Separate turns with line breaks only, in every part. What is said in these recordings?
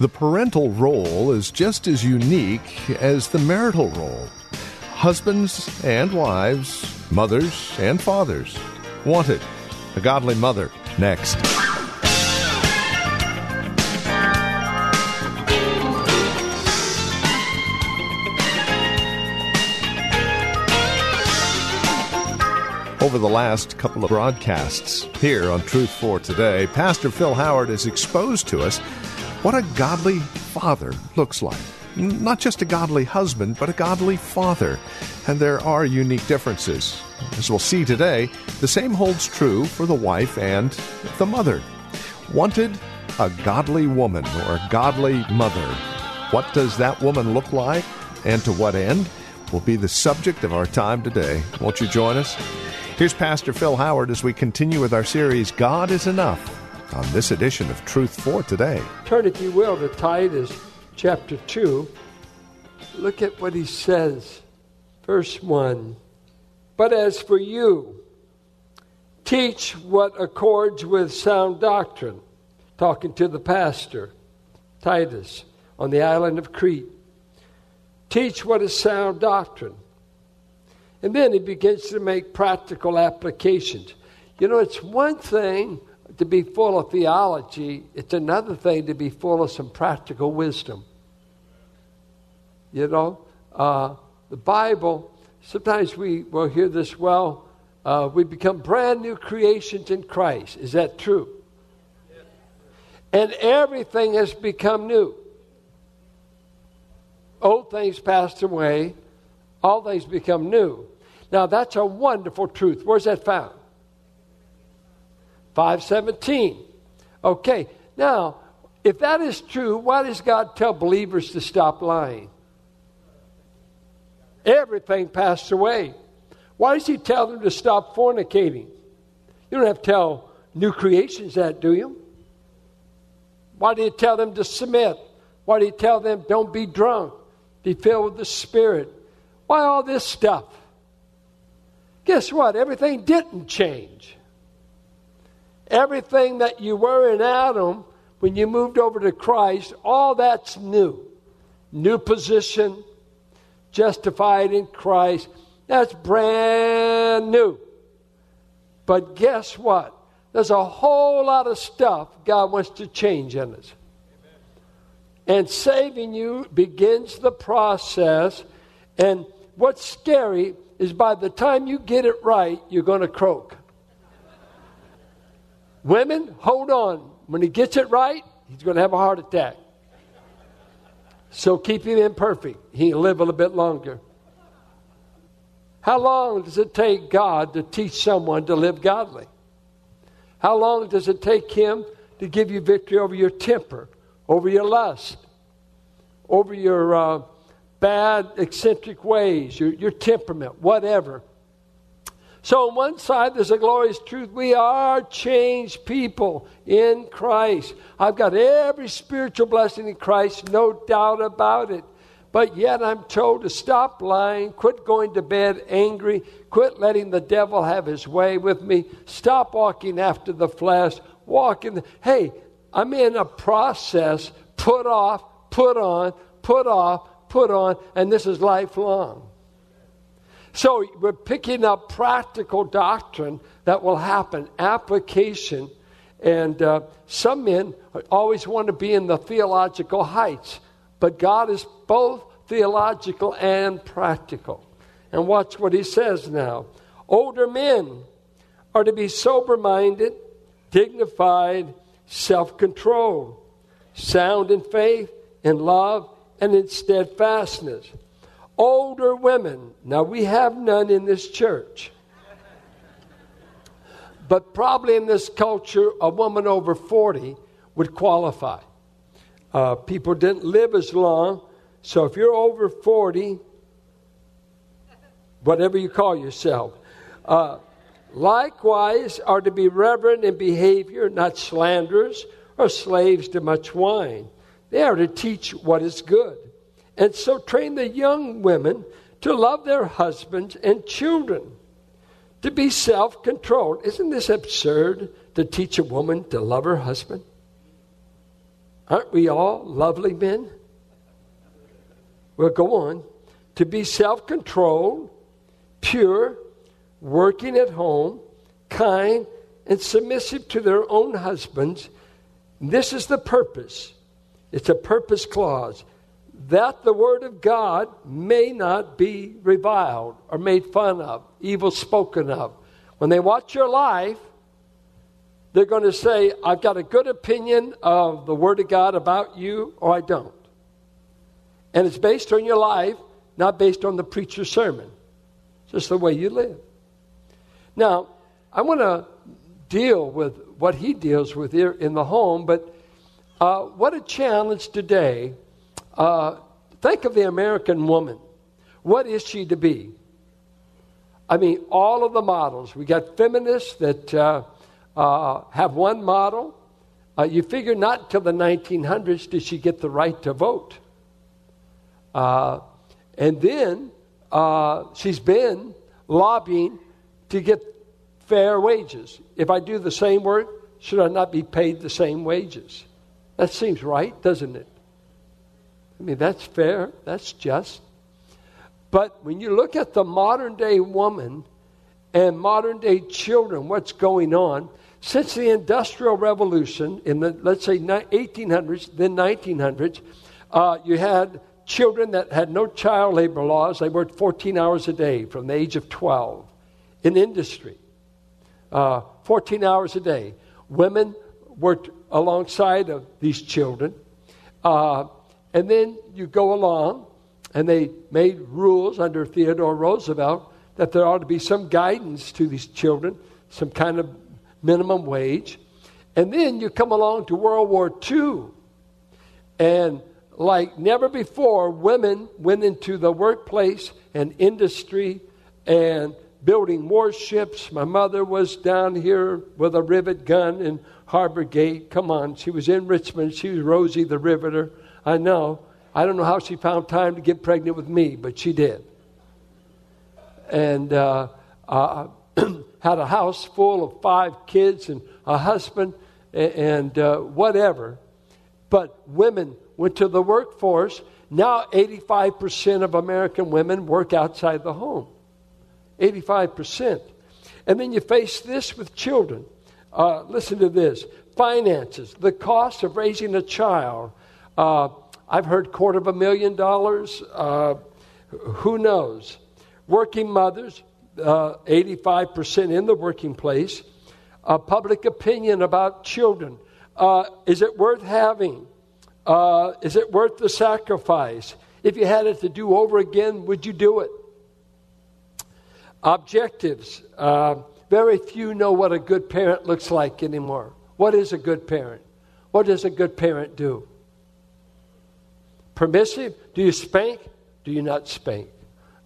The parental role is just as unique as the marital role. Husbands and wives, mothers and fathers. Wanted. A godly mother. Next. Over the last couple of broadcasts here on Truth for Today, Pastor Phil Howard has exposed to us what a godly father looks like. Not just a godly husband, but a godly father. And there are unique differences. As we'll see today, the same holds true for the wife and the mother. Wanted a godly woman or a godly mother. What does that woman look like and to what end will be the subject of our time today. Won't you join us? Here's Pastor Phil Howard as we continue with our series, God is Enough, on this edition of Truth for Today.
Turn, if you will, to Titus chapter 2. Look at what he says. Verse 1 But as for you, teach what accords with sound doctrine. Talking to the pastor, Titus, on the island of Crete. Teach what is sound doctrine. And then he begins to make practical applications. You know, it's one thing to be full of theology, it's another thing to be full of some practical wisdom. You know, uh, the Bible, sometimes we will hear this well, uh, we become brand new creations in Christ. Is that true? And everything has become new. Old things passed away, all things become new. Now that's a wonderful truth. Where's that found? 517. Okay, now, if that is true, why does God tell believers to stop lying? Everything passed away. Why does He tell them to stop fornicating? You don't have to tell new creations that, do you? Why do you tell them to submit? Why do you tell them don't be drunk? Be filled with the Spirit. Why all this stuff? Guess what? Everything didn't change. Everything that you were in Adam, when you moved over to Christ, all that's new. New position, justified in Christ. That's brand new. But guess what? There's a whole lot of stuff God wants to change in us. And saving you begins the process. And what's scary is by the time you get it right, you're going to croak. Women, hold on. When he gets it right, he's going to have a heart attack. So keep him imperfect. He'll live a little bit longer. How long does it take God to teach someone to live godly? How long does it take Him to give you victory over your temper, over your lust, over your uh, bad, eccentric ways, your, your temperament, whatever? So, on one side, there's a glorious truth. We are changed people in Christ. I've got every spiritual blessing in Christ, no doubt about it. But yet, I'm told to stop lying, quit going to bed angry, quit letting the devil have his way with me, stop walking after the flesh, walk in the. Hey, I'm in a process, put off, put on, put off, put on, and this is lifelong. So we're picking up practical doctrine that will happen, application. And uh, some men always want to be in the theological heights, but God is both theological and practical. And watch what he says now. Older men are to be sober minded, dignified, self controlled, sound in faith, in love, and in steadfastness older women. Now, we have none in this church. But probably in this culture, a woman over 40 would qualify. Uh, people didn't live as long. So if you're over 40, whatever you call yourself, uh, likewise are to be reverent in behavior, not slanderers or slaves to much wine. They are to teach what is good. And so train the young women to love their husbands and children, to be self controlled. Isn't this absurd to teach a woman to love her husband? Aren't we all lovely men? Well, go on. To be self controlled, pure, working at home, kind, and submissive to their own husbands. This is the purpose. It's a purpose clause that the word of God may not be reviled or made fun of, evil spoken of. When they watch your life, they're going to say, I've got a good opinion of the word of God about you, or I don't. And it's based on your life, not based on the preacher's sermon. It's just the way you live. Now, I want to deal with what he deals with here in the home, but uh, what a challenge today uh, think of the American woman. What is she to be? I mean, all of the models. We got feminists that uh, uh, have one model. Uh, you figure not till the 1900s did she get the right to vote. Uh, and then uh, she's been lobbying to get fair wages. If I do the same work, should I not be paid the same wages? That seems right, doesn't it? I mean, that's fair, that's just. But when you look at the modern day woman and modern day children, what's going on, since the Industrial Revolution in the, let's say, 1800s, then 1900s, uh, you had children that had no child labor laws. They worked 14 hours a day from the age of 12 in industry. Uh, 14 hours a day. Women worked alongside of these children. Uh, and then you go along, and they made rules under Theodore Roosevelt that there ought to be some guidance to these children, some kind of minimum wage. And then you come along to World War II, and like never before, women went into the workplace and industry and building warships. My mother was down here with a rivet gun in Harbor Gate. Come on, she was in Richmond. She was Rosie the Riveter. I know. I don't know how she found time to get pregnant with me, but she did. And uh, uh, had a house full of five kids and a husband and, uh, whatever. But women went to the workforce. Now, 85% of American women work outside the home. 85%. And then you face this with children. Uh, listen to this finances, the cost of raising a child, uh, I've heard quarter of a million dollars. Uh, who knows? Working mothers, uh, 85% in the working place. Uh, public opinion about children. Uh, is it worth having? Uh, is it worth the sacrifice? If you had it to do over again, would you do it? Objectives. very few know what a good parent looks like anymore. What is a good parent? What does a good parent do? Permissive? Do you spank? Do you not spank?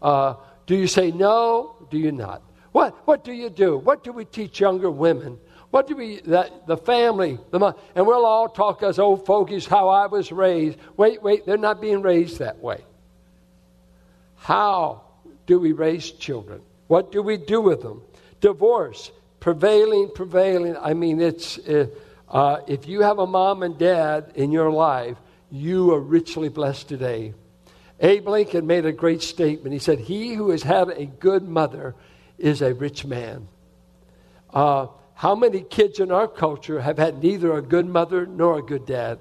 Uh, do you say no? Do you not? What, what do you do? What do we teach younger women? What do we, that, the family, the and we'll all talk as old fogies how I was raised. Wait, wait, they're not being raised that way. How do we raise children? What do we do with them? Divorce, prevailing, prevailing. I mean, it's, uh, uh, if you have a mom and dad in your life you are richly blessed today. Abe Lincoln made a great statement. He said, He who has had a good mother is a rich man. Uh, how many kids in our culture have had neither a good mother nor a good dad?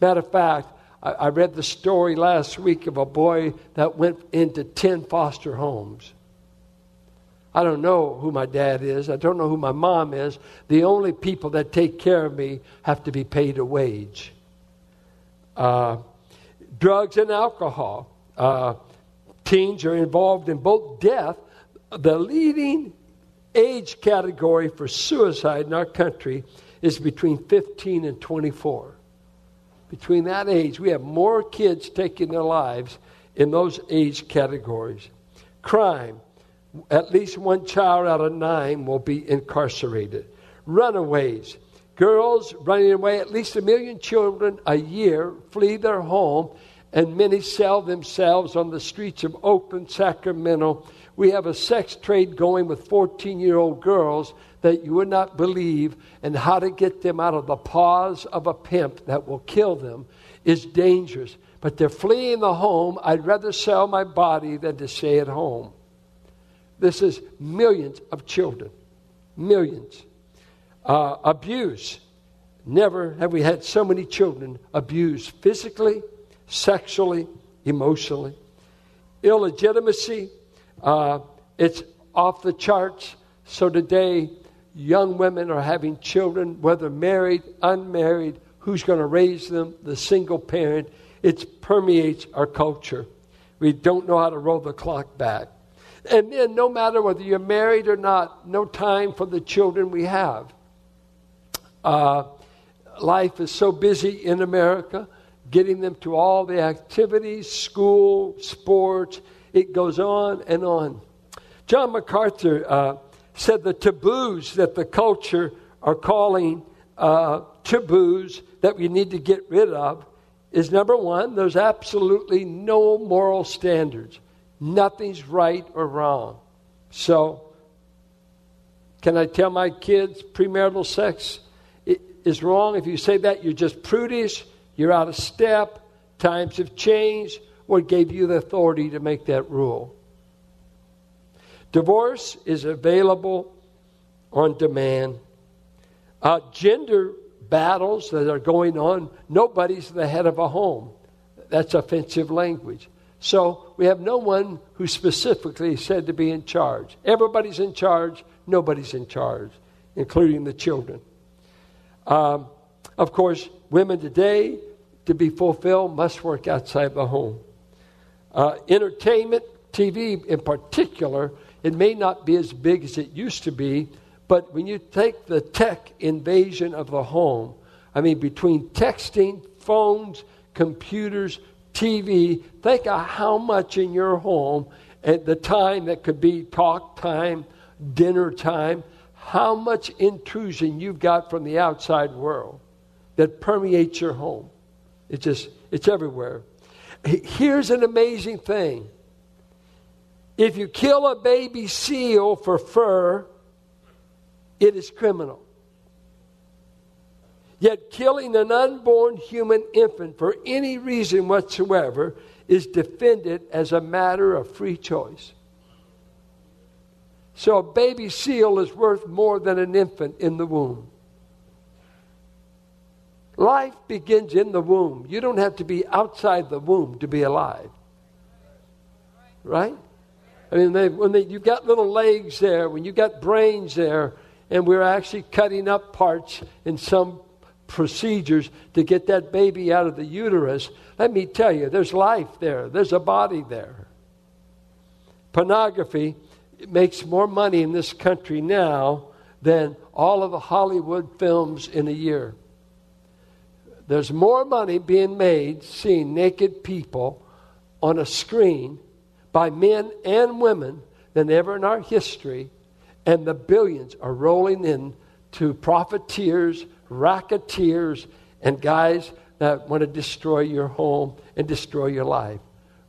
Matter of fact, I, I read the story last week of a boy that went into 10 foster homes. I don't know who my dad is. I don't know who my mom is. The only people that take care of me have to be paid a wage uh, drugs and alcohol. Uh, teens are involved in both death. The leading age category for suicide in our country is between 15 and 24. between that age, we have more kids taking their lives in those age categories. Crime, at least one child out of nine will be incarcerated. Runaways, girls running away, at least a million children a year flee their home, and many sell themselves on the streets of Oakland, Sacramento. We have a sex trade going with 14 year old girls that you would not believe, and how to get them out of the paws of a pimp that will kill them is dangerous. But they're fleeing the home. I'd rather sell my body than to stay at home. This is millions of children. Millions. Uh, abuse. Never have we had so many children abused physically, sexually, emotionally. Illegitimacy. Uh, it's off the charts. So today, young women are having children, whether married, unmarried, who's going to raise them, the single parent. It permeates our culture. We don't know how to roll the clock back. And then, no matter whether you're married or not, no time for the children we have. Uh, life is so busy in America, getting them to all the activities, school, sports, it goes on and on. John MacArthur uh, said the taboos that the culture are calling uh, taboos that we need to get rid of is number one, there's absolutely no moral standards. Nothing's right or wrong. So, can I tell my kids premarital sex is wrong? If you say that, you're just prudish, you're out of step, times have changed. What gave you the authority to make that rule? Divorce is available on demand. Uh, gender battles that are going on, nobody's the head of a home. That's offensive language. So we have no one who's specifically said to be in charge. Everybody's in charge, nobody's in charge, including the children. Um, of course, women today, to be fulfilled, must work outside the home. Uh, entertainment, TV in particular, it may not be as big as it used to be, but when you take the tech invasion of the home, I mean, between texting, phones, computers, TV, think of how much in your home at the time that could be talk time, dinner time, how much intrusion you've got from the outside world that permeates your home. It just, it's everywhere. Here's an amazing thing if you kill a baby seal for fur, it is criminal. Yet killing an unborn human infant for any reason whatsoever is defended as a matter of free choice. So a baby seal is worth more than an infant in the womb. Life begins in the womb. You don't have to be outside the womb to be alive. Right? I mean, they, when they, you've got little legs there, when you've got brains there, and we're actually cutting up parts in some procedures to get that baby out of the uterus, let me tell you, there's life there, there's a body there. Pornography makes more money in this country now than all of the Hollywood films in a year. There's more money being made seeing naked people on a screen by men and women than ever in our history, and the billions are rolling in to profiteers, racketeers, and guys that want to destroy your home and destroy your life.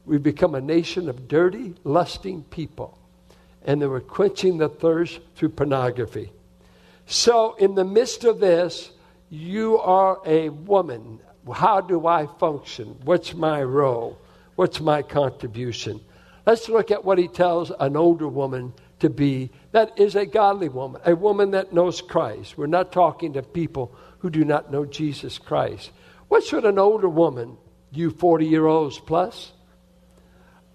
We've become a nation of dirty, lusting people, and they were quenching the thirst through pornography. So, in the midst of this, you are a woman. How do I function? What's my role? What's my contribution? Let's look at what he tells an older woman to be. That is a godly woman, a woman that knows Christ. We're not talking to people who do not know Jesus Christ. What should an older woman, you 40 year olds plus,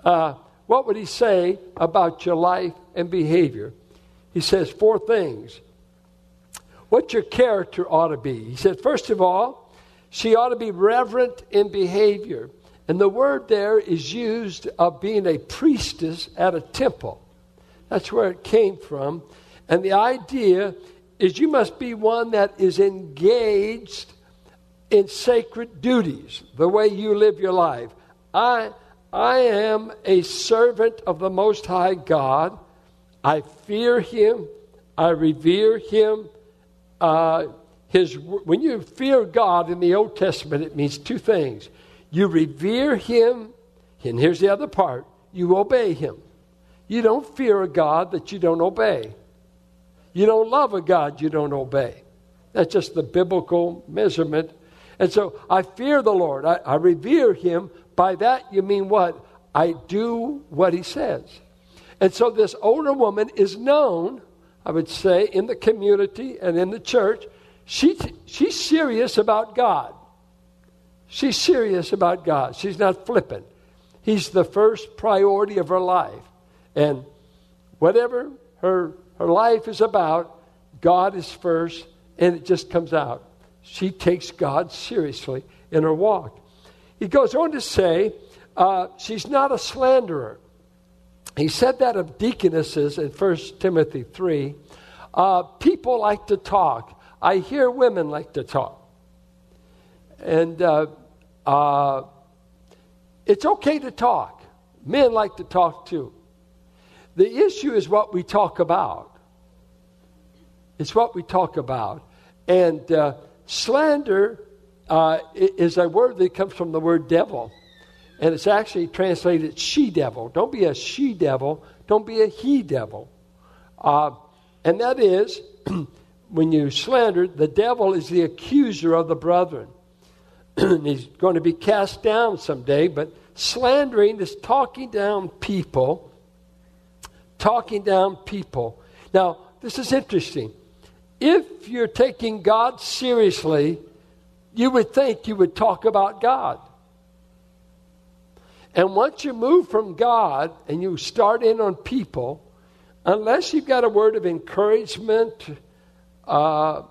uh, what would he say about your life and behavior? He says four things. What your character ought to be. He said, first of all, she ought to be reverent in behavior. And the word there is used of being a priestess at a temple. That's where it came from. And the idea is you must be one that is engaged in sacred duties, the way you live your life. I, I am a servant of the Most High God. I fear Him. I revere Him. Uh, his, when you fear God in the Old Testament, it means two things. You revere Him, and here's the other part you obey Him. You don't fear a God that you don't obey. You don't love a God you don't obey. That's just the biblical measurement. And so I fear the Lord. I, I revere Him. By that, you mean what? I do what He says. And so this older woman is known, I would say, in the community and in the church she, she's serious about God. She's serious about God. She's not flippant. He's the first priority of her life. And whatever her, her life is about, God is first, and it just comes out. She takes God seriously in her walk. He goes on to say, uh, she's not a slanderer. He said that of deaconesses in 1 Timothy 3. Uh, people like to talk. I hear women like to talk. And uh, uh, it's okay to talk. Men like to talk too. The issue is what we talk about. It's what we talk about. And uh, slander uh, is a word that comes from the word devil. And it's actually translated she devil. Don't be a she devil. Don't be a he devil. Uh, and that is when you slander, the devil is the accuser of the brethren. He's going to be cast down someday, but slandering is talking down people. Talking down people. Now, this is interesting. If you're taking God seriously, you would think you would talk about God. And once you move from God and you start in on people, unless you've got a word of encouragement, uh,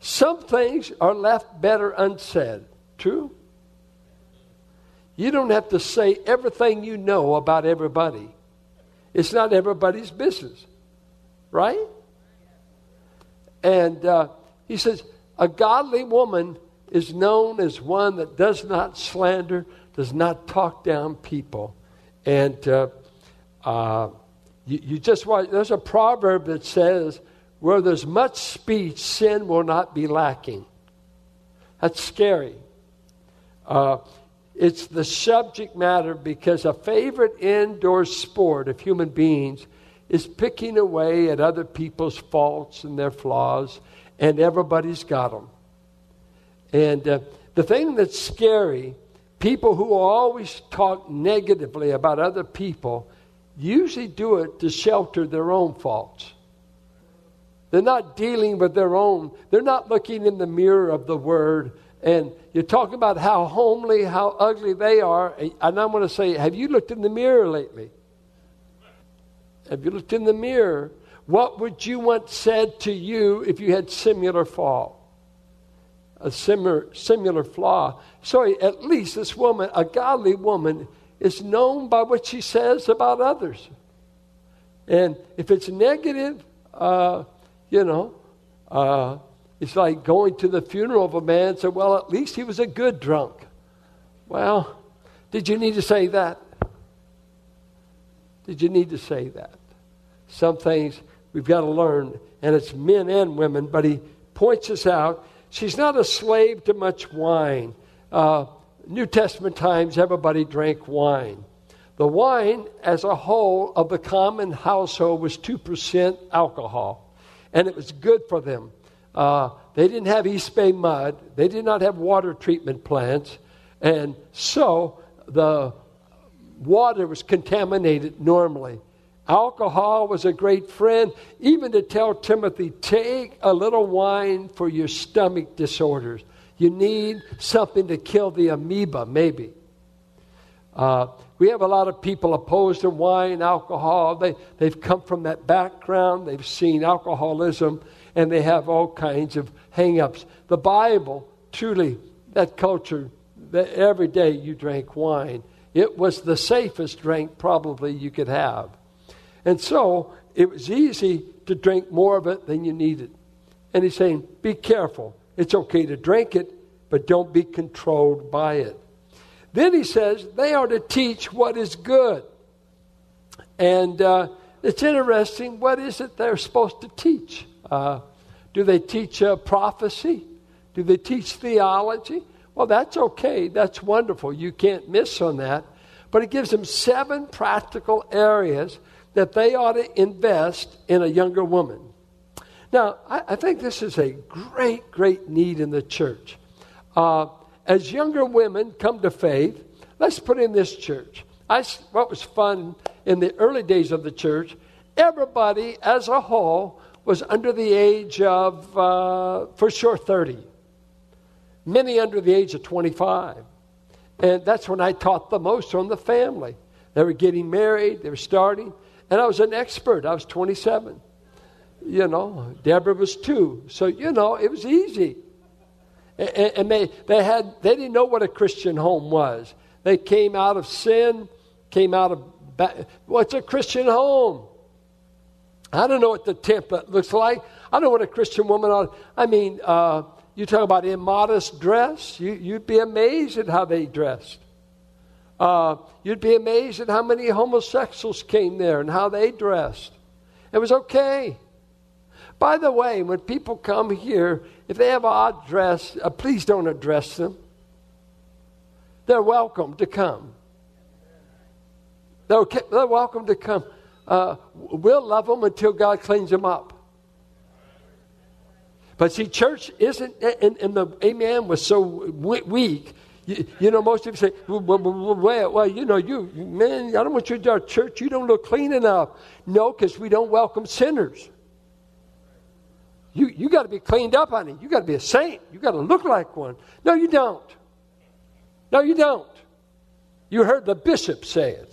some things are left better unsaid. True? You don't have to say everything you know about everybody. It's not everybody's business. Right? And uh, he says, a godly woman is known as one that does not slander, does not talk down people. And uh, uh, you, you just watch, there's a proverb that says, where there's much speech, sin will not be lacking. That's scary. Uh, it's the subject matter because a favorite indoor sport of human beings is picking away at other people's faults and their flaws, and everybody's got them. And uh, the thing that's scary, people who always talk negatively about other people usually do it to shelter their own faults. They're not dealing with their own, they're not looking in the mirror of the Word. And you're talking about how homely, how ugly they are. And I'm going to say, have you looked in the mirror lately? Have you looked in the mirror? What would you want said to you if you had similar fault? A similar, similar flaw. So at least this woman, a godly woman, is known by what she says about others. And if it's negative, uh, you know, uh, it's like going to the funeral of a man and say, well, at least he was a good drunk. Well, did you need to say that? Did you need to say that? Some things we've got to learn, and it's men and women, but he points us out. She's not a slave to much wine. Uh, New Testament times, everybody drank wine. The wine, as a whole, of the common household was 2% alcohol and it was good for them. Uh, they didn't have East Bay MUD, they did not have water treatment plants, and so the water was contaminated normally. Alcohol was a great friend, even to tell Timothy, take a little wine for your stomach disorders. You need something to kill the amoeba, maybe. Uh, we have a lot of people opposed to wine, alcohol. They, they've come from that background, they've seen alcoholism, and they have all kinds of hang ups. The Bible, truly, that culture, that every day you drank wine. It was the safest drink probably you could have. And so it was easy to drink more of it than you needed. And he's saying, be careful. It's okay to drink it, but don't be controlled by it. Then he says they are to teach what is good. And uh, it's interesting. What is it they're supposed to teach? Uh, do they teach uh, prophecy? Do they teach theology? Well, that's okay. That's wonderful. You can't miss on that. But it gives them seven practical areas that they ought to invest in a younger woman. Now, I, I think this is a great, great need in the church. Uh, as younger women come to faith, let's put in this church. I, what was fun in the early days of the church, everybody as a whole was under the age of, uh, for sure, 30. Many under the age of 25. And that's when I taught the most on the family. They were getting married, they were starting. And I was an expert. I was 27. You know, Deborah was two. So, you know, it was easy. And, and they, they, had, they didn't know what a Christian home was. They came out of sin, came out of What's a Christian home? I don't know what the template looks like. I don't know what a Christian woman ought. I mean, uh, you talk about immodest dress. You, you'd be amazed at how they dressed. Uh, you'd be amazed at how many homosexuals came there and how they dressed. It was okay. By the way, when people come here, if they have odd dress, uh, please don't address them. They're welcome to come. They're, okay, they're welcome to come. Uh, we'll love them until God cleans them up. But see, church isn't, and, and the amen was so weak. You, you, know, most people say, well, well, well, you know, you, man, I don't want you to our church. You don't look clean enough. No, because we don't welcome sinners. You, you got to be cleaned up, honey. You got to be a saint. You got to look like one. No, you don't. No, you don't. You heard the bishop say it.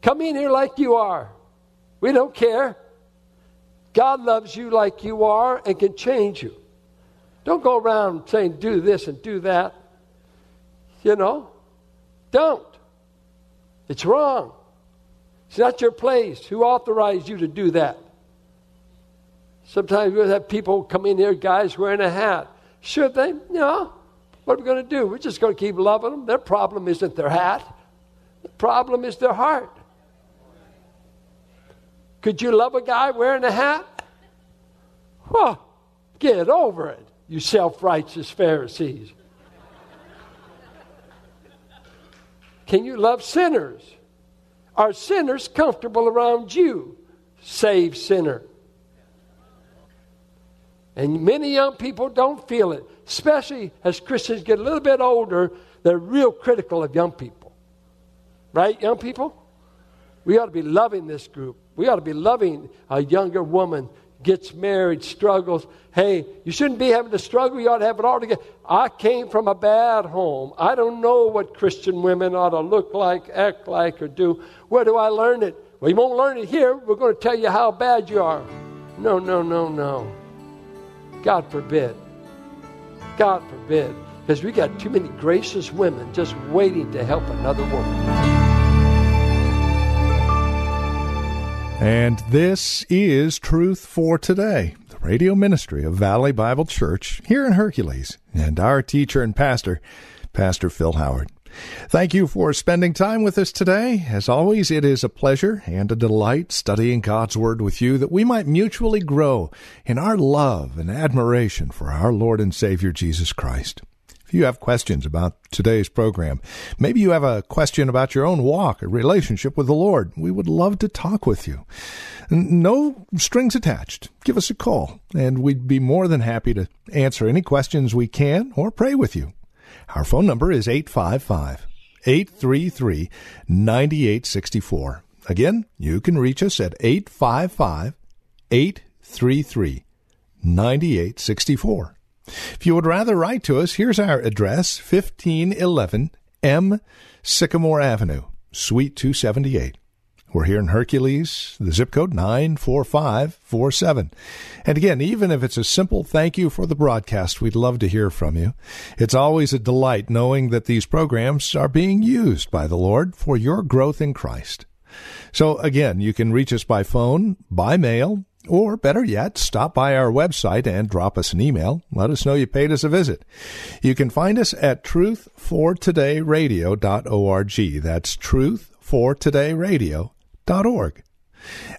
Come in here like you are. We don't care. God loves you like you are and can change you. Don't go around saying, do this and do that. You know? Don't. It's wrong. It's not your place. Who authorized you to do that? Sometimes we'll have people come in here, guys wearing a hat. Should they? No. What are we going to do? We're just going to keep loving them. Their problem isn't their hat, the problem is their heart. Could you love a guy wearing a hat? Well, get over it, you self righteous Pharisees. Can you love sinners? Are sinners comfortable around you? Save sinner. And many young people don't feel it, especially as Christians get a little bit older, they're real critical of young people. Right, young people? We ought to be loving this group. We ought to be loving a younger woman, gets married, struggles. Hey, you shouldn't be having to struggle. You ought to have it all together. I came from a bad home. I don't know what Christian women ought to look like, act like, or do. Where do I learn it? Well, you won't learn it here. We're going to tell you how bad you are. No, no, no, no. God forbid. God forbid. Because we got too many gracious women just waiting to help another woman.
And this is Truth for Today, the radio ministry of Valley Bible Church here in Hercules, and our teacher and pastor, Pastor Phil Howard. Thank you for spending time with us today. As always, it is a pleasure and a delight studying God's Word with you that we might mutually grow in our love and admiration for our Lord and Savior Jesus Christ. If you have questions about today's program, maybe you have a question about your own walk or relationship with the Lord, we would love to talk with you. No strings attached. Give us a call, and we'd be more than happy to answer any questions we can or pray with you. Our phone number is 855 833 9864. Again, you can reach us at 855 833 9864. If you would rather write to us, here's our address 1511 M Sycamore Avenue, Suite 278. We're here in Hercules, the zip code 94547. And again, even if it's a simple thank you for the broadcast, we'd love to hear from you. It's always a delight knowing that these programs are being used by the Lord for your growth in Christ. So again, you can reach us by phone, by mail, Or better yet, stop by our website and drop us an email. Let us know you paid us a visit. You can find us at truthfortodayradio.org. That's truthfortodayradio.org.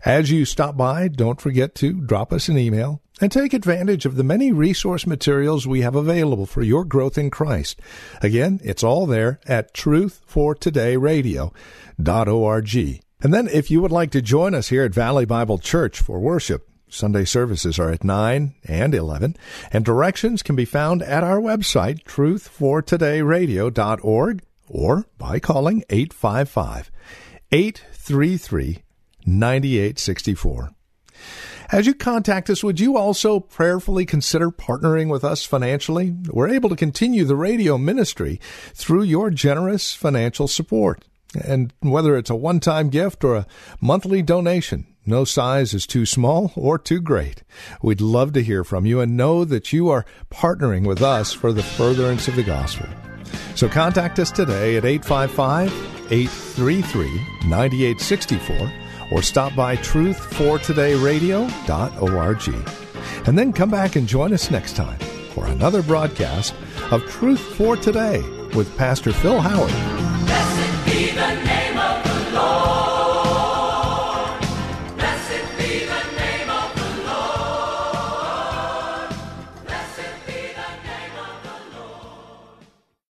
As you stop by, don't forget to drop us an email and take advantage of the many resource materials we have available for your growth in Christ. Again, it's all there at truthfortodayradio.org. And then if you would like to join us here at Valley Bible Church for worship, Sunday services are at 9 and 11, and directions can be found at our website, truthfortodayradio.org, or by calling 855 833 9864. As you contact us, would you also prayerfully consider partnering with us financially? We're able to continue the radio ministry through your generous financial support. And whether it's a one time gift or a monthly donation, no size is too small or too great. We'd love to hear from you and know that you are partnering with us for the furtherance of the gospel. So contact us today at 855 833 9864 or stop by truthfortodayradio.org. And then come back and join us next time for another broadcast of Truth for Today with Pastor Phil Howard.